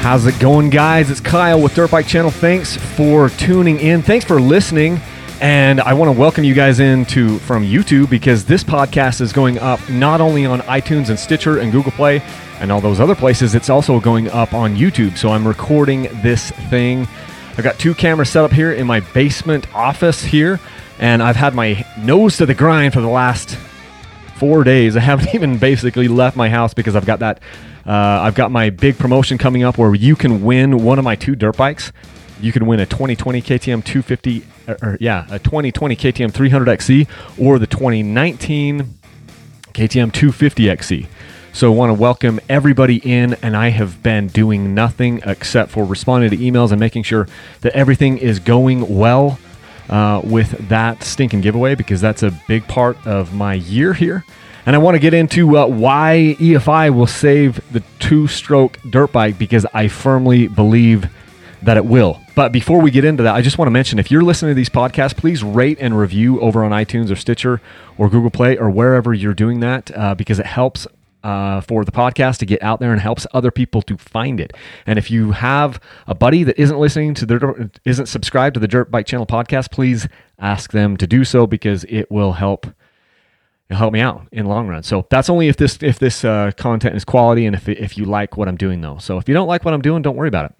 How's it going, guys? It's Kyle with Dirt Bike Channel. Thanks for tuning in. Thanks for listening. And I want to welcome you guys into from YouTube because this podcast is going up not only on iTunes and Stitcher and Google Play and all those other places, it's also going up on YouTube. So I'm recording this thing. I've got two cameras set up here in my basement office here, and I've had my nose to the grind for the last four days. I haven't even basically left my house because I've got that. Uh, I've got my big promotion coming up where you can win one of my two dirt bikes. You can win a 2020 KTM 250, or, or yeah, a 2020 KTM 300XC or the 2019 KTM 250XC. So I want to welcome everybody in, and I have been doing nothing except for responding to emails and making sure that everything is going well uh, with that stinking giveaway because that's a big part of my year here. And I want to get into uh, why EFI will save the two stroke dirt bike because I firmly believe that it will. But before we get into that, I just want to mention if you're listening to these podcasts, please rate and review over on iTunes or Stitcher or Google Play or wherever you're doing that uh, because it helps uh, for the podcast to get out there and helps other people to find it. And if you have a buddy that isn't listening to their isn't subscribed to the Dirt Bike Channel podcast, please ask them to do so because it will help help me out in the long run. So that's only if this if this uh, content is quality and if if you like what I'm doing though. So if you don't like what I'm doing, don't worry about it.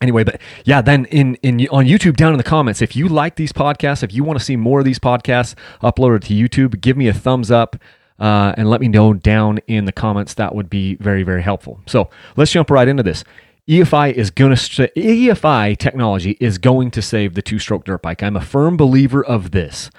Anyway, but yeah, then in in on YouTube down in the comments, if you like these podcasts, if you want to see more of these podcasts uploaded to YouTube, give me a thumbs up. Uh, and let me know down in the comments. That would be very, very helpful. So let's jump right into this. EFI is going to EFI technology is going to save the two-stroke dirt bike. I'm a firm believer of this.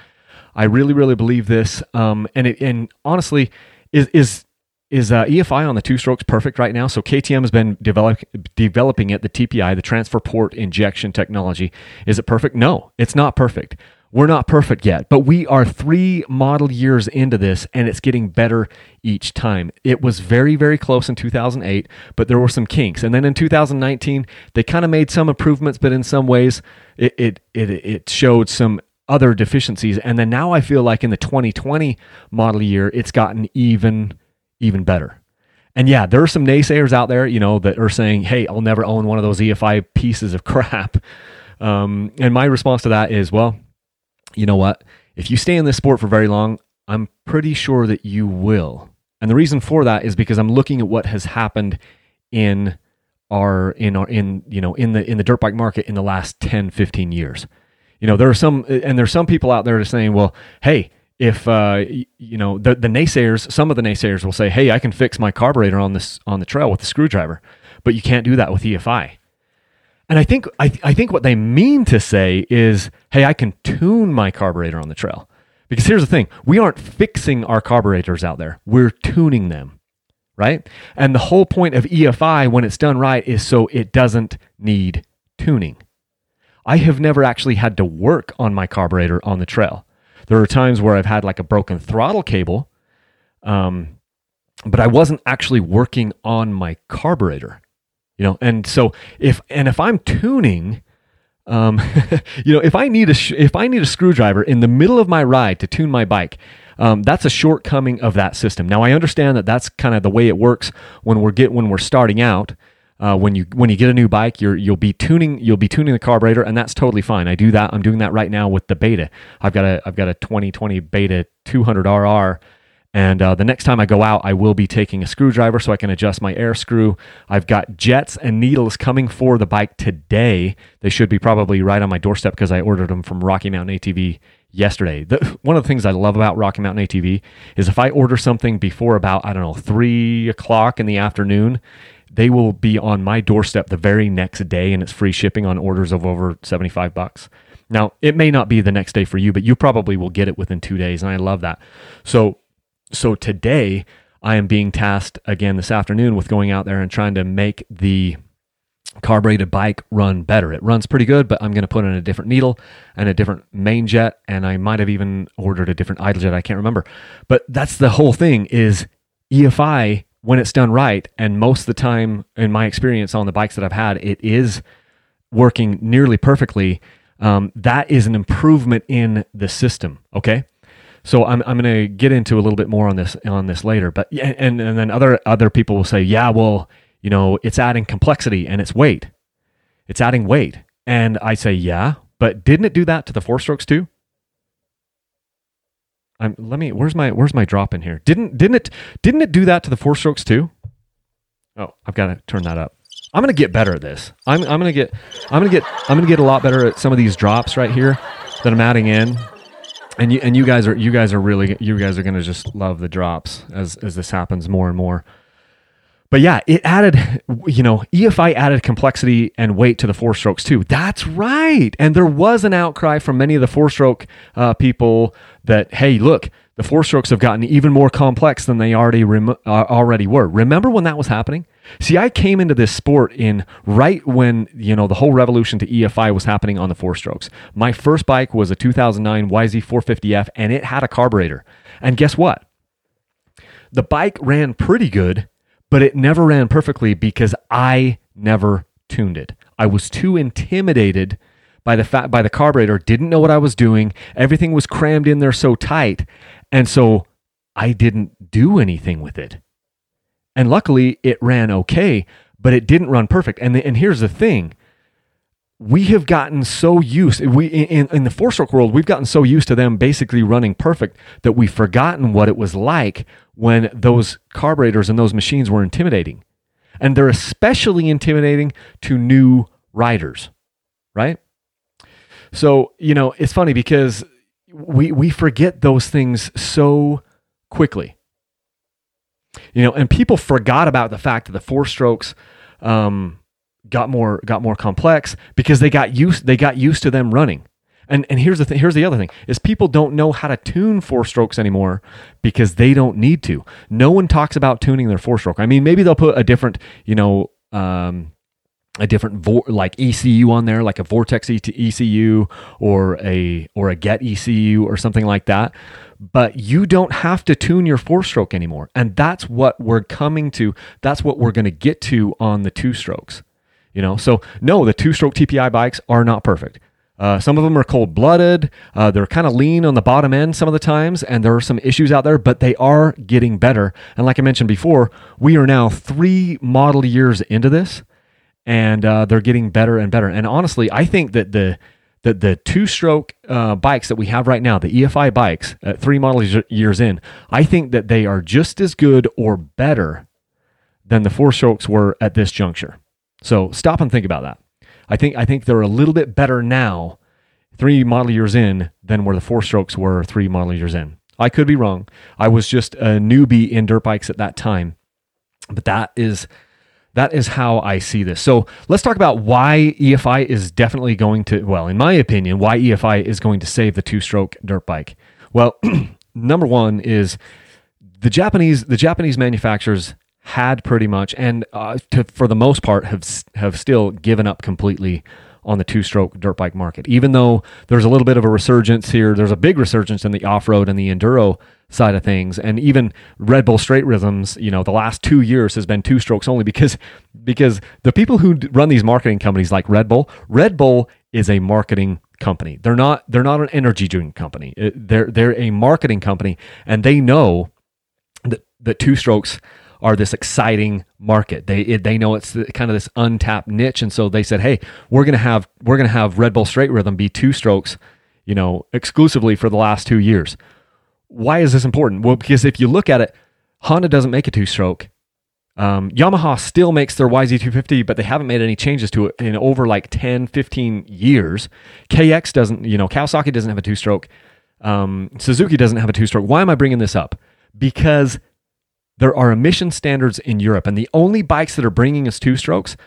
I really, really believe this. Um, and it, and honestly, is is is uh, EFI on the two strokes perfect right now? So KTM has been develop, developing it, the TPI, the transfer port injection technology. Is it perfect? No, it's not perfect. We're not perfect yet, but we are three model years into this and it's getting better each time. It was very, very close in 2008, but there were some kinks. And then in 2019, they kind of made some improvements, but in some ways, it, it, it, it showed some other deficiencies. And then now I feel like in the 2020 model year, it's gotten even, even better. And yeah, there are some naysayers out there, you know, that are saying, hey, I'll never own one of those EFI pieces of crap. Um, and my response to that is, well, you know what? If you stay in this sport for very long, I'm pretty sure that you will. And the reason for that is because I'm looking at what has happened in our in our in you know in the in the dirt bike market in the last 10 15 years you know there are some and there's some people out there that saying well hey if uh, you know the, the naysayers some of the naysayers will say hey i can fix my carburetor on this on the trail with a screwdriver but you can't do that with efi and I think I, I think what they mean to say is, hey, I can tune my carburetor on the trail. Because here's the thing, we aren't fixing our carburetors out there. We're tuning them. Right? And the whole point of EFI when it's done right is so it doesn't need tuning. I have never actually had to work on my carburetor on the trail. There are times where I've had like a broken throttle cable, um, but I wasn't actually working on my carburetor you know and so if and if i'm tuning um, you know if i need a sh- if i need a screwdriver in the middle of my ride to tune my bike um, that's a shortcoming of that system now i understand that that's kind of the way it works when we're get when we're starting out uh, when you when you get a new bike you're you'll be tuning you'll be tuning the carburetor and that's totally fine i do that i'm doing that right now with the beta i've got a i've got a 2020 beta 200 rr and uh, the next time I go out, I will be taking a screwdriver so I can adjust my air screw. I've got jets and needles coming for the bike today. They should be probably right on my doorstep because I ordered them from Rocky Mountain ATV yesterday. The, one of the things I love about Rocky Mountain ATV is if I order something before about, I don't know, three o'clock in the afternoon, they will be on my doorstep the very next day and it's free shipping on orders of over 75 bucks. Now, it may not be the next day for you, but you probably will get it within two days. And I love that. So so today, I am being tasked again this afternoon with going out there and trying to make the carbureted bike run better. It runs pretty good, but I'm going to put in a different needle and a different main jet, and I might have even ordered a different idle jet. I can't remember. But that's the whole thing is EFI when it's done right, and most of the time in my experience on the bikes that I've had, it is working nearly perfectly. Um, that is an improvement in the system. Okay. So I'm, I'm going to get into a little bit more on this on this later. But yeah, and and then other other people will say, yeah, well, you know, it's adding complexity and it's weight. It's adding weight. And I say, yeah, but didn't it do that to the four strokes too? I'm, let me where's my where's my drop in here? Didn't didn't it didn't it do that to the four strokes too? Oh, I've got to turn that up. I'm gonna get better at this. I'm I'm gonna get I'm gonna get I'm gonna get a lot better at some of these drops right here that I'm adding in. And you and you guys are you guys are really you guys are gonna just love the drops as as this happens more and more but yeah, it added, you know, EFI added complexity and weight to the four strokes too. That's right. And there was an outcry from many of the four stroke uh, people that, hey, look, the four strokes have gotten even more complex than they already rem- uh, already were. Remember when that was happening? See, I came into this sport in right when you know the whole revolution to EFI was happening on the four strokes. My first bike was a 2009 YZ450F, and it had a carburetor. And guess what? The bike ran pretty good but it never ran perfectly because I never tuned it. I was too intimidated by the by the carburetor, didn't know what I was doing. Everything was crammed in there so tight. And so I didn't do anything with it. And luckily it ran okay, but it didn't run perfect. And the, and here's the thing we have gotten so used we in, in the four stroke world we've gotten so used to them basically running perfect that we've forgotten what it was like when those carburetors and those machines were intimidating. And they're especially intimidating to new riders right? So you know it's funny because we we forget those things so quickly. You know and people forgot about the fact that the four strokes um, got more got more complex because they got used they got used to them running. And and here's the thing, here's the other thing is people don't know how to tune four strokes anymore because they don't need to. No one talks about tuning their four stroke. I mean, maybe they'll put a different, you know, um, a different vo- like ECU on there, like a Vortex ECU or a or a Get ECU or something like that. But you don't have to tune your four stroke anymore, and that's what we're coming to. That's what we're going to get to on the two strokes. You know, so no, the two-stroke TPI bikes are not perfect. Uh, some of them are cold blooded. Uh, they're kind of lean on the bottom end some of the times, and there are some issues out there, but they are getting better. And like I mentioned before, we are now three model years into this, and uh, they're getting better and better. And honestly, I think that the that the two-stroke uh, bikes that we have right now, the EFI bikes, at three model years in, I think that they are just as good or better than the four strokes were at this juncture. So stop and think about that. I think I think they're a little bit better now, three model years in, than where the four strokes were three model years in. I could be wrong. I was just a newbie in dirt bikes at that time, but that is that is how I see this. So let's talk about why EFI is definitely going to, well, in my opinion, why EFI is going to save the two-stroke dirt bike. Well, number one is the Japanese the Japanese manufacturers had pretty much, and uh, to, for the most part, have have still given up completely on the two-stroke dirt bike market. Even though there's a little bit of a resurgence here, there's a big resurgence in the off-road and the enduro side of things, and even Red Bull Straight Rhythms. You know, the last two years has been two strokes only because because the people who run these marketing companies like Red Bull, Red Bull is a marketing company. They're not they're not an energy drink company. They're they're a marketing company, and they know that that two strokes are this exciting market. They it, they know it's kind of this untapped niche, and so they said, "Hey, we're gonna have we're gonna have Red Bull Straight Rhythm be two strokes, you know, exclusively for the last two years." Why is this important? Well, because if you look at it, Honda doesn't make a two stroke. Um, Yamaha still makes their YZ250, but they haven't made any changes to it in over like 10, 15 years. KX doesn't, you know, Kawasaki doesn't have a two stroke. Um, Suzuki doesn't have a two stroke. Why am I bringing this up? Because there are emission standards in Europe, and the only bikes that are bringing us two strokes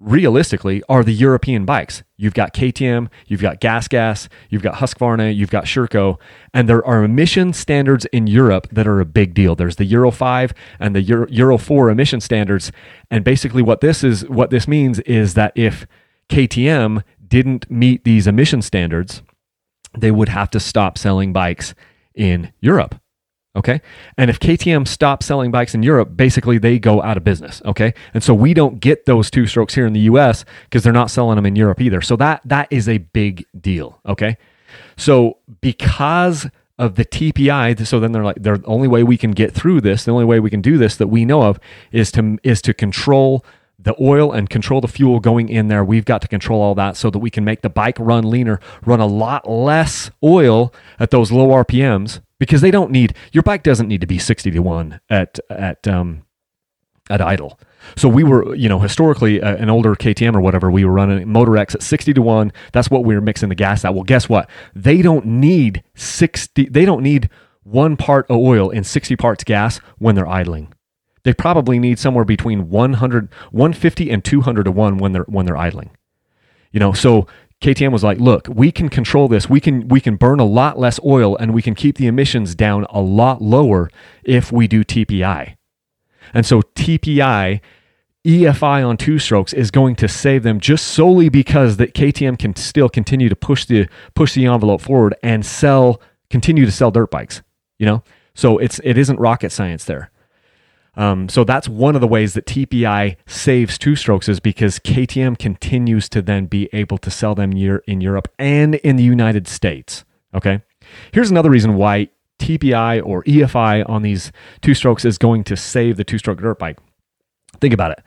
realistically are the European bikes. You've got KTM, you've got Gas Gas, you've got Husqvarna, you've got Sherco, and there are emission standards in Europe that are a big deal. There's the Euro 5 and the Euro, Euro 4 emission standards, and basically what this is what this means is that if KTM didn't meet these emission standards, they would have to stop selling bikes in Europe. Okay. And if KTM stops selling bikes in Europe, basically they go out of business. Okay. And so we don't get those two strokes here in the US because they're not selling them in Europe either. So that that is a big deal. Okay. So because of the TPI, so then they're like, the only way we can get through this, the only way we can do this that we know of is to is to control the oil and control the fuel going in there. We've got to control all that so that we can make the bike run leaner, run a lot less oil at those low RPMs because they don't need your bike doesn't need to be 60 to 1 at at um at idle. So we were, you know, historically uh, an older KTM or whatever, we were running Motorex at 60 to 1. That's what we were mixing the gas at. Well, guess what? They don't need 60 they don't need one part of oil in 60 parts gas when they're idling. They probably need somewhere between 100 150 and 200 to 1 when they're when they're idling. You know, so KTM was like, "Look, we can control this. We can we can burn a lot less oil and we can keep the emissions down a lot lower if we do TPI." And so TPI EFI on two strokes is going to save them just solely because that KTM can still continue to push the push the envelope forward and sell continue to sell dirt bikes. You know, so it's it isn't rocket science there. Um, so that's one of the ways that TPI saves two strokes is because KTM continues to then be able to sell them year in Europe and in the United States. Okay, here's another reason why TPI or EFI on these two strokes is going to save the two stroke dirt bike. Think about it.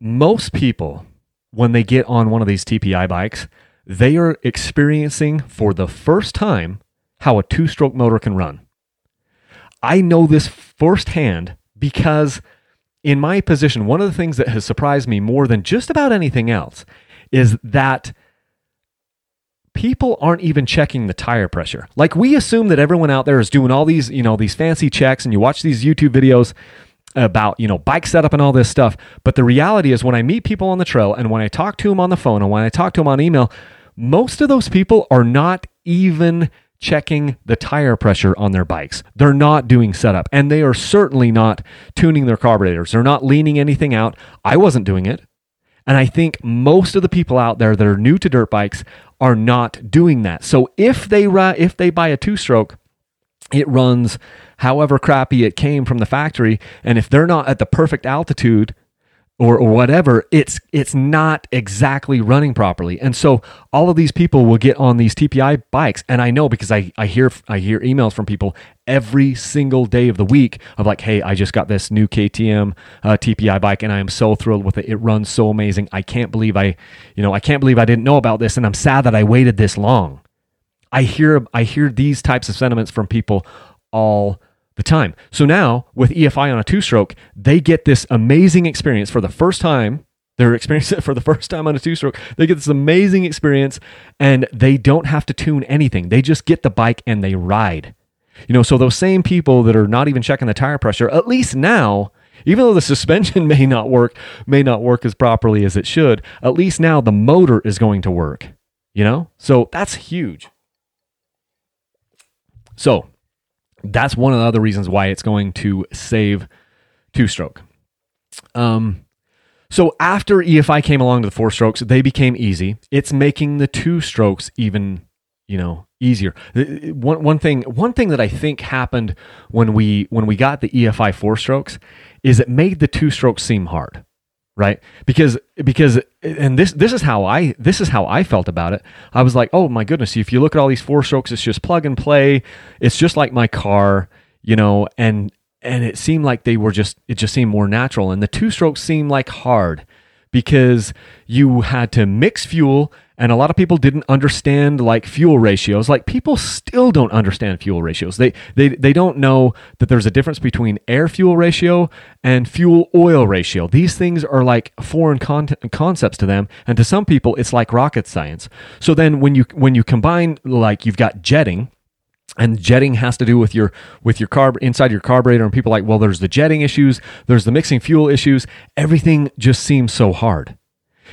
Most people, when they get on one of these TPI bikes, they are experiencing for the first time how a two stroke motor can run. I know this firsthand because, in my position, one of the things that has surprised me more than just about anything else is that people aren't even checking the tire pressure. Like we assume that everyone out there is doing all these, you know, these fancy checks and you watch these YouTube videos about, you know, bike setup and all this stuff. But the reality is when I meet people on the trail and when I talk to them on the phone and when I talk to them on email, most of those people are not even checking the tire pressure on their bikes. They're not doing setup and they are certainly not tuning their carburetors. They're not leaning anything out. I wasn't doing it. And I think most of the people out there that are new to dirt bikes are not doing that. So if they if they buy a two stroke, it runs however crappy it came from the factory, and if they're not at the perfect altitude or, or whatever, it's it's not exactly running properly. And so all of these people will get on these TPI bikes, and I know because I, I hear I hear emails from people every single day of the week of like, hey, I just got this new KTM uh, TPI bike, and I am so thrilled with it. It runs so amazing. I can't believe I, you know, I can't believe I didn't know about this, and I'm sad that I waited this long. I hear I hear these types of sentiments from people all the time. So now with EFI on a two stroke, they get this amazing experience for the first time. They're experiencing it for the first time on a two stroke. They get this amazing experience and they don't have to tune anything. They just get the bike and they ride. You know, so those same people that are not even checking the tire pressure, at least now, even though the suspension may not work, may not work as properly as it should, at least now the motor is going to work. You know? So that's huge. So that's one of the other reasons why it's going to save two stroke. Um, so after EFI came along to the four strokes, they became easy. It's making the two strokes even, you know, easier. One one thing one thing that I think happened when we when we got the EFI four strokes is it made the two strokes seem hard right? Because because and this this is how i this is how i felt about it. I was like oh my goodness if you look at all these four strokes it's just plug and play. It's just like my car you know and and it seemed like they were just it just seemed more natural. And the two strokes seemed like hard because you had to mix fuel and a lot of people didn't understand like fuel ratios. Like people still don't understand fuel ratios. They they they don't know that there's a difference between air fuel ratio and fuel oil ratio. These things are like foreign con- concepts to them. And to some people it's like rocket science. So then when you when you combine like you've got jetting and jetting has to do with your with your carb inside your carburetor and people like well there's the jetting issues there's the mixing fuel issues. Everything just seems so hard.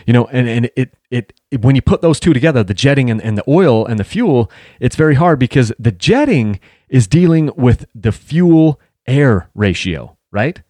You know and, and it, it, it when you put those two together the jetting and, and the oil and the fuel it's very hard because the jetting is dealing with the fuel air ratio right?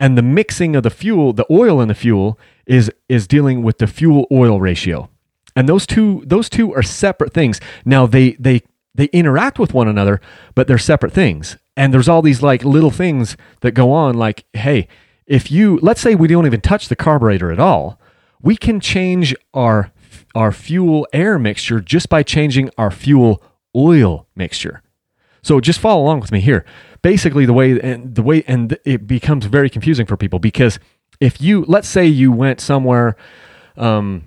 And the mixing of the fuel the oil and the fuel is is dealing with the fuel oil ratio. And those two those two are separate things. Now they they they interact with one another but they're separate things. And there's all these like little things that go on like hey if you let's say we don't even touch the carburetor at all we can change our our fuel air mixture just by changing our fuel oil mixture. So just follow along with me here. Basically, the way and the way and it becomes very confusing for people because if you let's say you went somewhere um,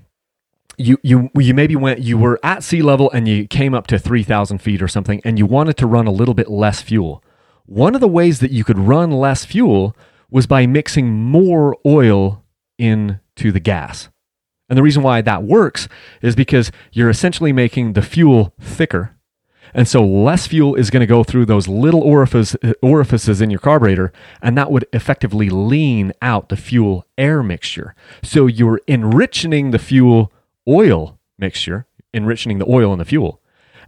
you you you maybe went you were at sea level and you came up to 3000 feet or something and you wanted to run a little bit less fuel one of the ways that you could run less fuel was by mixing more oil into the gas and the reason why that works is because you're essentially making the fuel thicker and so less fuel is going to go through those little orifice, orifices in your carburetor, and that would effectively lean out the fuel air mixture. So you're enriching the fuel oil mixture, enriching the oil in the fuel.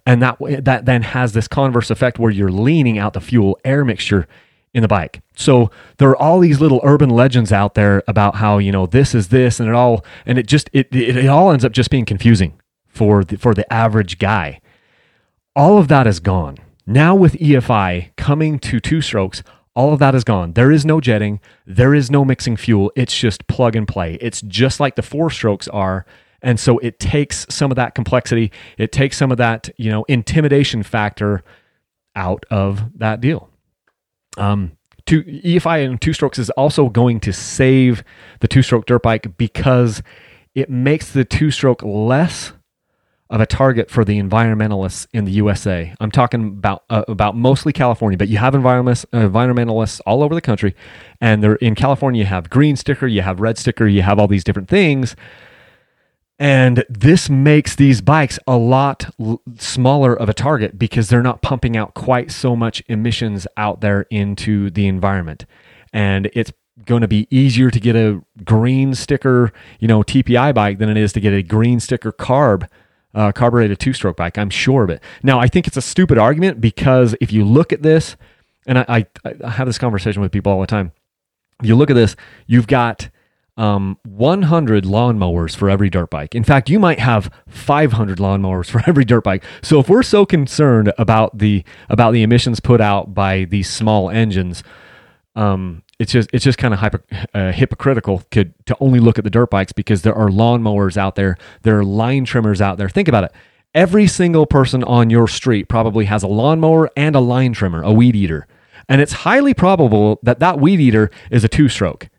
And that, that then has this converse effect where you're leaning out the fuel air mixture in the bike. So there are all these little urban legends out there about how, you know, this is this and it all, and it just, it, it, it all ends up just being confusing for the, for the average guy all of that is gone. Now, with EFI coming to two strokes, all of that is gone. There is no jetting, there is no mixing fuel. It's just plug and play. It's just like the four strokes are. And so it takes some of that complexity, it takes some of that, you know, intimidation factor out of that deal. Um, two, EFI and two strokes is also going to save the two stroke dirt bike because it makes the two stroke less of a target for the environmentalists in the USA. I'm talking about uh, about mostly California, but you have environmentalists, environmentalists all over the country, and they're in California. You have green sticker, you have red sticker, you have all these different things, and this makes these bikes a lot l- smaller of a target because they're not pumping out quite so much emissions out there into the environment, and it's going to be easier to get a green sticker, you know, TPI bike than it is to get a green sticker carb uh, carbureted two stroke bike. I'm sure of it. Now, I think it's a stupid argument because if you look at this, and I, I, I have this conversation with people all the time. If you look at this, you've got um, 100 lawnmowers for every dirt bike. In fact, you might have 500 lawnmowers for every dirt bike. So if we're so concerned about the about the emissions put out by these small engines, um, it's just it's just kind of uh, hypocritical to only look at the dirt bikes because there are lawnmowers out there, there are line trimmers out there. Think about it. Every single person on your street probably has a lawnmower and a line trimmer, a weed eater. And it's highly probable that that weed eater is a two stroke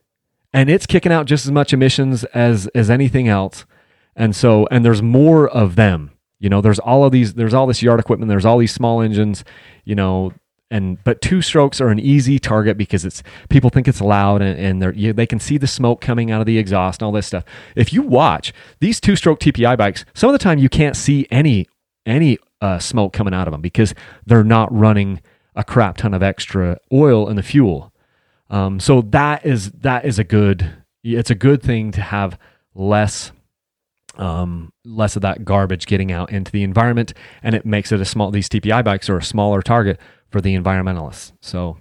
and it's kicking out just as much emissions as as anything else. And so and there's more of them. You know, there's all of these there's all this yard equipment, there's all these small engines, you know, and but two strokes are an easy target because it's people think it's loud and, and they can see the smoke coming out of the exhaust and all this stuff. If you watch these two stroke TPI bikes, some of the time you can't see any any uh, smoke coming out of them because they're not running a crap ton of extra oil in the fuel. Um, so that is that is a good it's a good thing to have less um, less of that garbage getting out into the environment, and it makes it a small. These TPI bikes are a smaller target for the environmentalists. So,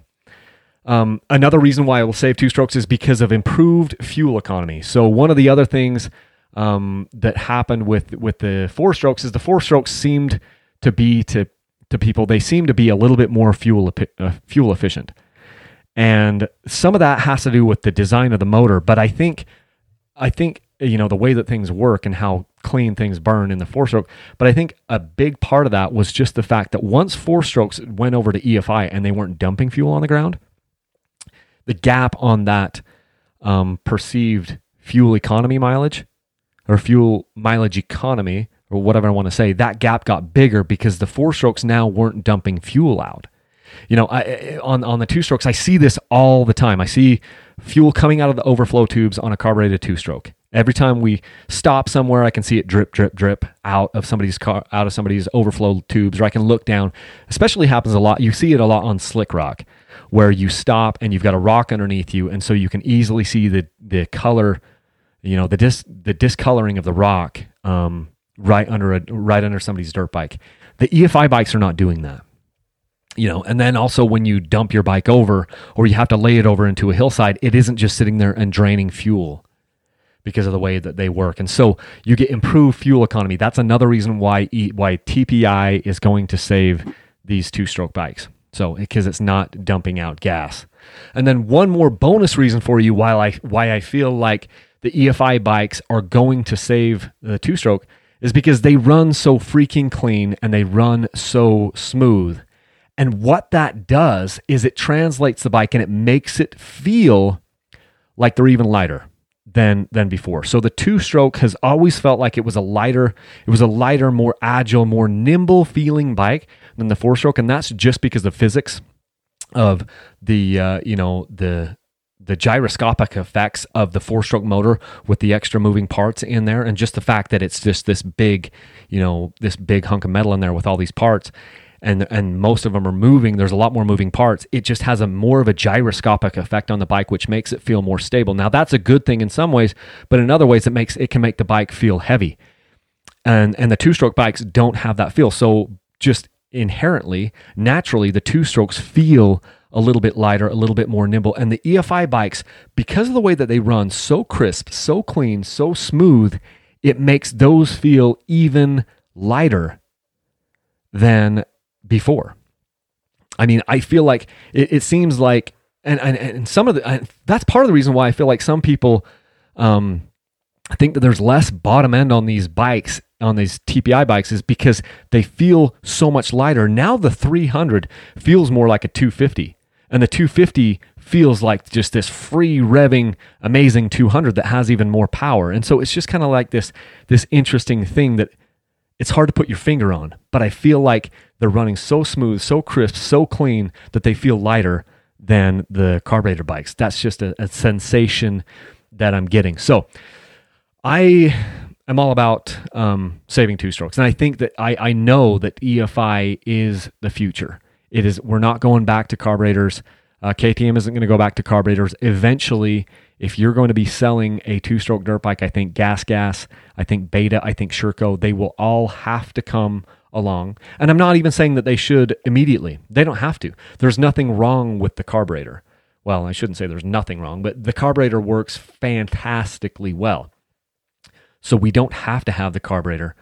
um, another reason why I will save two strokes is because of improved fuel economy. So, one of the other things um, that happened with with the four strokes is the four strokes seemed to be to to people they seem to be a little bit more fuel uh, fuel efficient, and some of that has to do with the design of the motor. But I think I think you know the way that things work and how clean things burn in the four stroke but i think a big part of that was just the fact that once four strokes went over to efi and they weren't dumping fuel on the ground the gap on that um, perceived fuel economy mileage or fuel mileage economy or whatever i want to say that gap got bigger because the four strokes now weren't dumping fuel out you know I, on, on the two strokes i see this all the time i see fuel coming out of the overflow tubes on a carbureted two stroke Every time we stop somewhere, I can see it drip, drip, drip out of somebody's car, out of somebody's overflow tubes, or I can look down. Especially happens a lot. You see it a lot on slick rock, where you stop and you've got a rock underneath you, and so you can easily see the the color, you know, the dis the discoloring of the rock um, right under a right under somebody's dirt bike. The EFI bikes are not doing that you know and then also when you dump your bike over or you have to lay it over into a hillside it isn't just sitting there and draining fuel because of the way that they work. And so you get improved fuel economy. That's another reason why why TPI is going to save these two-stroke bikes. So because it's not dumping out gas. And then one more bonus reason for you why I why I feel like the EFI bikes are going to save the two-stroke is because they run so freaking clean and they run so smooth. And what that does is it translates the bike and it makes it feel like they're even lighter than than before. So the two stroke has always felt like it was a lighter, it was a lighter, more agile, more nimble feeling bike than the four stroke, and that's just because the physics of the uh, you know the the gyroscopic effects of the four stroke motor with the extra moving parts in there and just the fact that it's just this big you know this big hunk of metal in there with all these parts and and most of them are moving there's a lot more moving parts. It just has a more of a gyroscopic effect on the bike which makes it feel more stable. Now that's a good thing in some ways but in other ways it makes it can make the bike feel heavy. And and the two stroke bikes don't have that feel. So just inherently naturally the two strokes feel a little bit lighter, a little bit more nimble. And the EFI bikes, because of the way that they run so crisp, so clean, so smooth, it makes those feel even lighter than before. I mean, I feel like it, it seems like, and, and, and some of the, that's part of the reason why I feel like some people um, think that there's less bottom end on these bikes on these TPI bikes is because they feel so much lighter. Now the 300 feels more like a 250 and the 250 feels like just this free revving amazing 200 that has even more power and so it's just kind of like this this interesting thing that it's hard to put your finger on but i feel like they're running so smooth so crisp so clean that they feel lighter than the carburetor bikes that's just a, a sensation that i'm getting so i am all about um, saving two strokes and i think that I, I know that efi is the future it is we're not going back to carburetors. Uh, KTM isn't going to go back to carburetors. Eventually, if you're going to be selling a two-stroke dirt bike, I think Gas Gas, I think Beta, I think Sherco, they will all have to come along. And I'm not even saying that they should immediately. They don't have to. There's nothing wrong with the carburetor. Well, I shouldn't say there's nothing wrong, but the carburetor works fantastically well. So we don't have to have the carburetor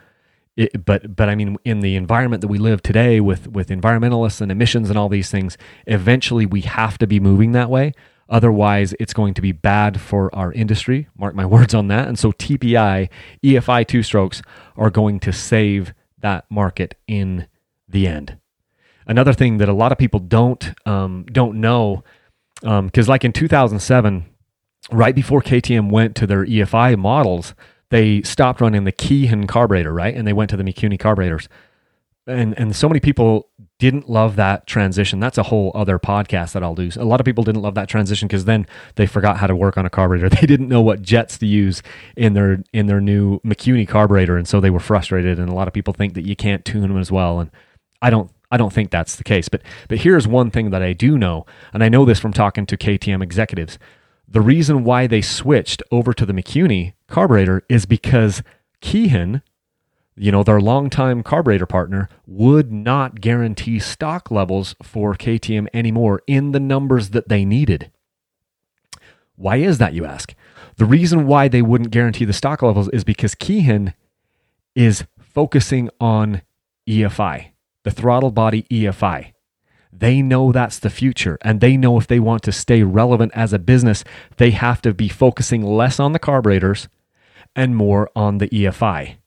it, but but I mean, in the environment that we live today, with with environmentalists and emissions and all these things, eventually we have to be moving that way. Otherwise, it's going to be bad for our industry. Mark my words on that. And so TPI, EFI two strokes are going to save that market in the end. Another thing that a lot of people don't um, don't know, because um, like in 2007, right before KTM went to their EFI models, they stopped running the Keihin carburetor, right? And they went to the Mikuni carburetors. And and so many people didn't love that transition. That's a whole other podcast that I'll do. A lot of people didn't love that transition because then they forgot how to work on a carburetor. They didn't know what jets to use in their in their new Mikuni carburetor, and so they were frustrated. And a lot of people think that you can't tune them as well. And I don't I don't think that's the case. But but here's one thing that I do know, and I know this from talking to KTM executives. The reason why they switched over to the Mikuni carburetor is because Keihin, you know, their longtime carburetor partner, would not guarantee stock levels for KTM anymore in the numbers that they needed. Why is that, you ask? The reason why they wouldn't guarantee the stock levels is because Keihin is focusing on EFI, the throttle body EFI. They know that's the future. And they know if they want to stay relevant as a business, they have to be focusing less on the carburetors and more on the EFI.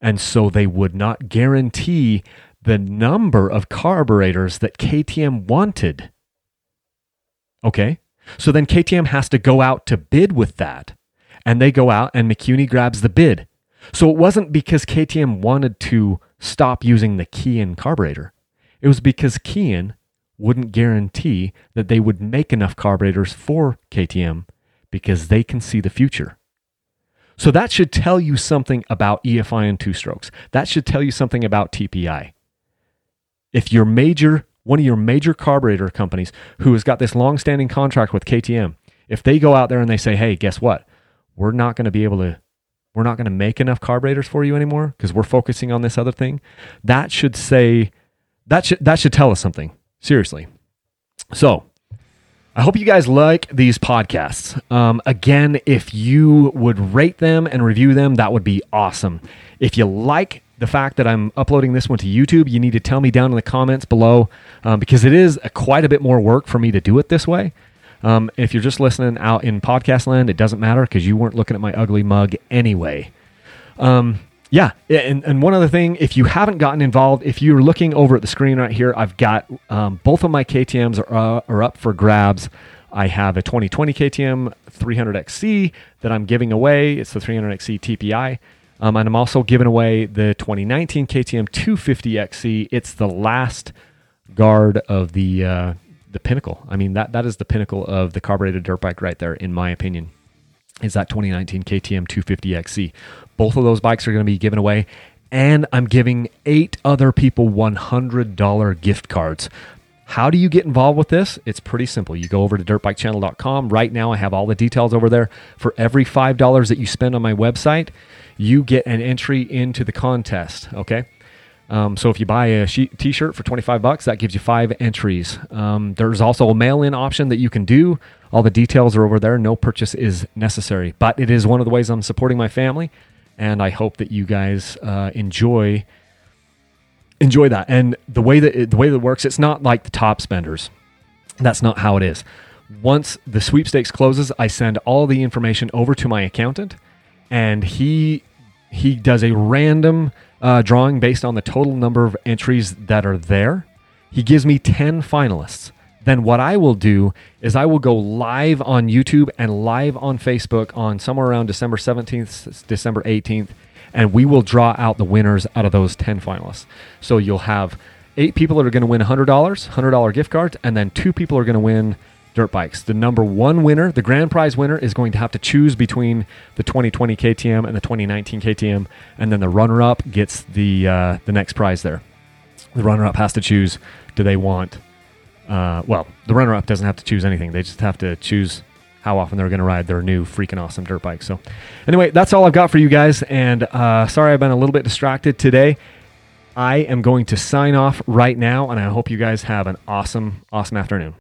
And so they would not guarantee the number of carburetors that KTM wanted. Okay. So then KTM has to go out to bid with that. And they go out and Mikuni grabs the bid. So it wasn't because KTM wanted to stop using the Keihin carburetor. It was because Keihin wouldn't guarantee that they would make enough carburetors for KTM because they can see the future. So that should tell you something about EFI and two strokes. That should tell you something about TPI. If your major, one of your major carburetor companies who has got this long-standing contract with KTM, if they go out there and they say, "Hey, guess what? We're not going to be able to we're not going to make enough carburetors for you anymore because we're focusing on this other thing." That should say that should that should tell us something. Seriously. So, I hope you guys like these podcasts. Um, again, if you would rate them and review them, that would be awesome. If you like the fact that I'm uploading this one to YouTube, you need to tell me down in the comments below um, because it is a, quite a bit more work for me to do it this way. Um, if you're just listening out in podcast land, it doesn't matter because you weren't looking at my ugly mug anyway. Um, yeah, and, and one other thing, if you haven't gotten involved, if you're looking over at the screen right here, I've got um, both of my KTM's are, uh, are up for grabs I have a 2020 KTM 300XC that I'm giving away. It's the 300XC TPI. Um, and I'm also giving away the 2019 KTM 250XC. It's the last guard of the uh, the pinnacle. I mean that that is the pinnacle of the carbureted dirt bike right there, in my opinion. Is that 2019 KTM 250XC? Both of those bikes are going to be given away, and I'm giving eight other people $100 gift cards. How do you get involved with this? It's pretty simple. You go over to dirtbikechannel.com. Right now, I have all the details over there. For every $5 that you spend on my website, you get an entry into the contest. Okay. Um, so if you buy a t-shirt for 25 bucks, that gives you five entries. Um, there's also a mail-in option that you can do. All the details are over there. No purchase is necessary, but it is one of the ways I'm supporting my family, and I hope that you guys uh, enjoy enjoy that. And the way that it, the way that it works, it's not like the top spenders. That's not how it is. Once the sweepstakes closes, I send all the information over to my accountant, and he he does a random uh, drawing based on the total number of entries that are there. He gives me 10 finalists. Then what I will do is I will go live on YouTube and live on Facebook on somewhere around December 17th, December 18th, and we will draw out the winners out of those 10 finalists. So you'll have eight people that are going to win $100, $100 gift cards, and then two people are going to win dirt bikes. The number one winner, the grand prize winner, is going to have to choose between the 2020 KTM and the 2019 KTM, and then the runner-up gets the uh, the next prize there. The runner-up has to choose: do they want? Uh, well, the runner-up doesn't have to choose anything; they just have to choose how often they're going to ride their new freaking awesome dirt bike. So, anyway, that's all I've got for you guys. And uh, sorry, I've been a little bit distracted today. I am going to sign off right now, and I hope you guys have an awesome, awesome afternoon.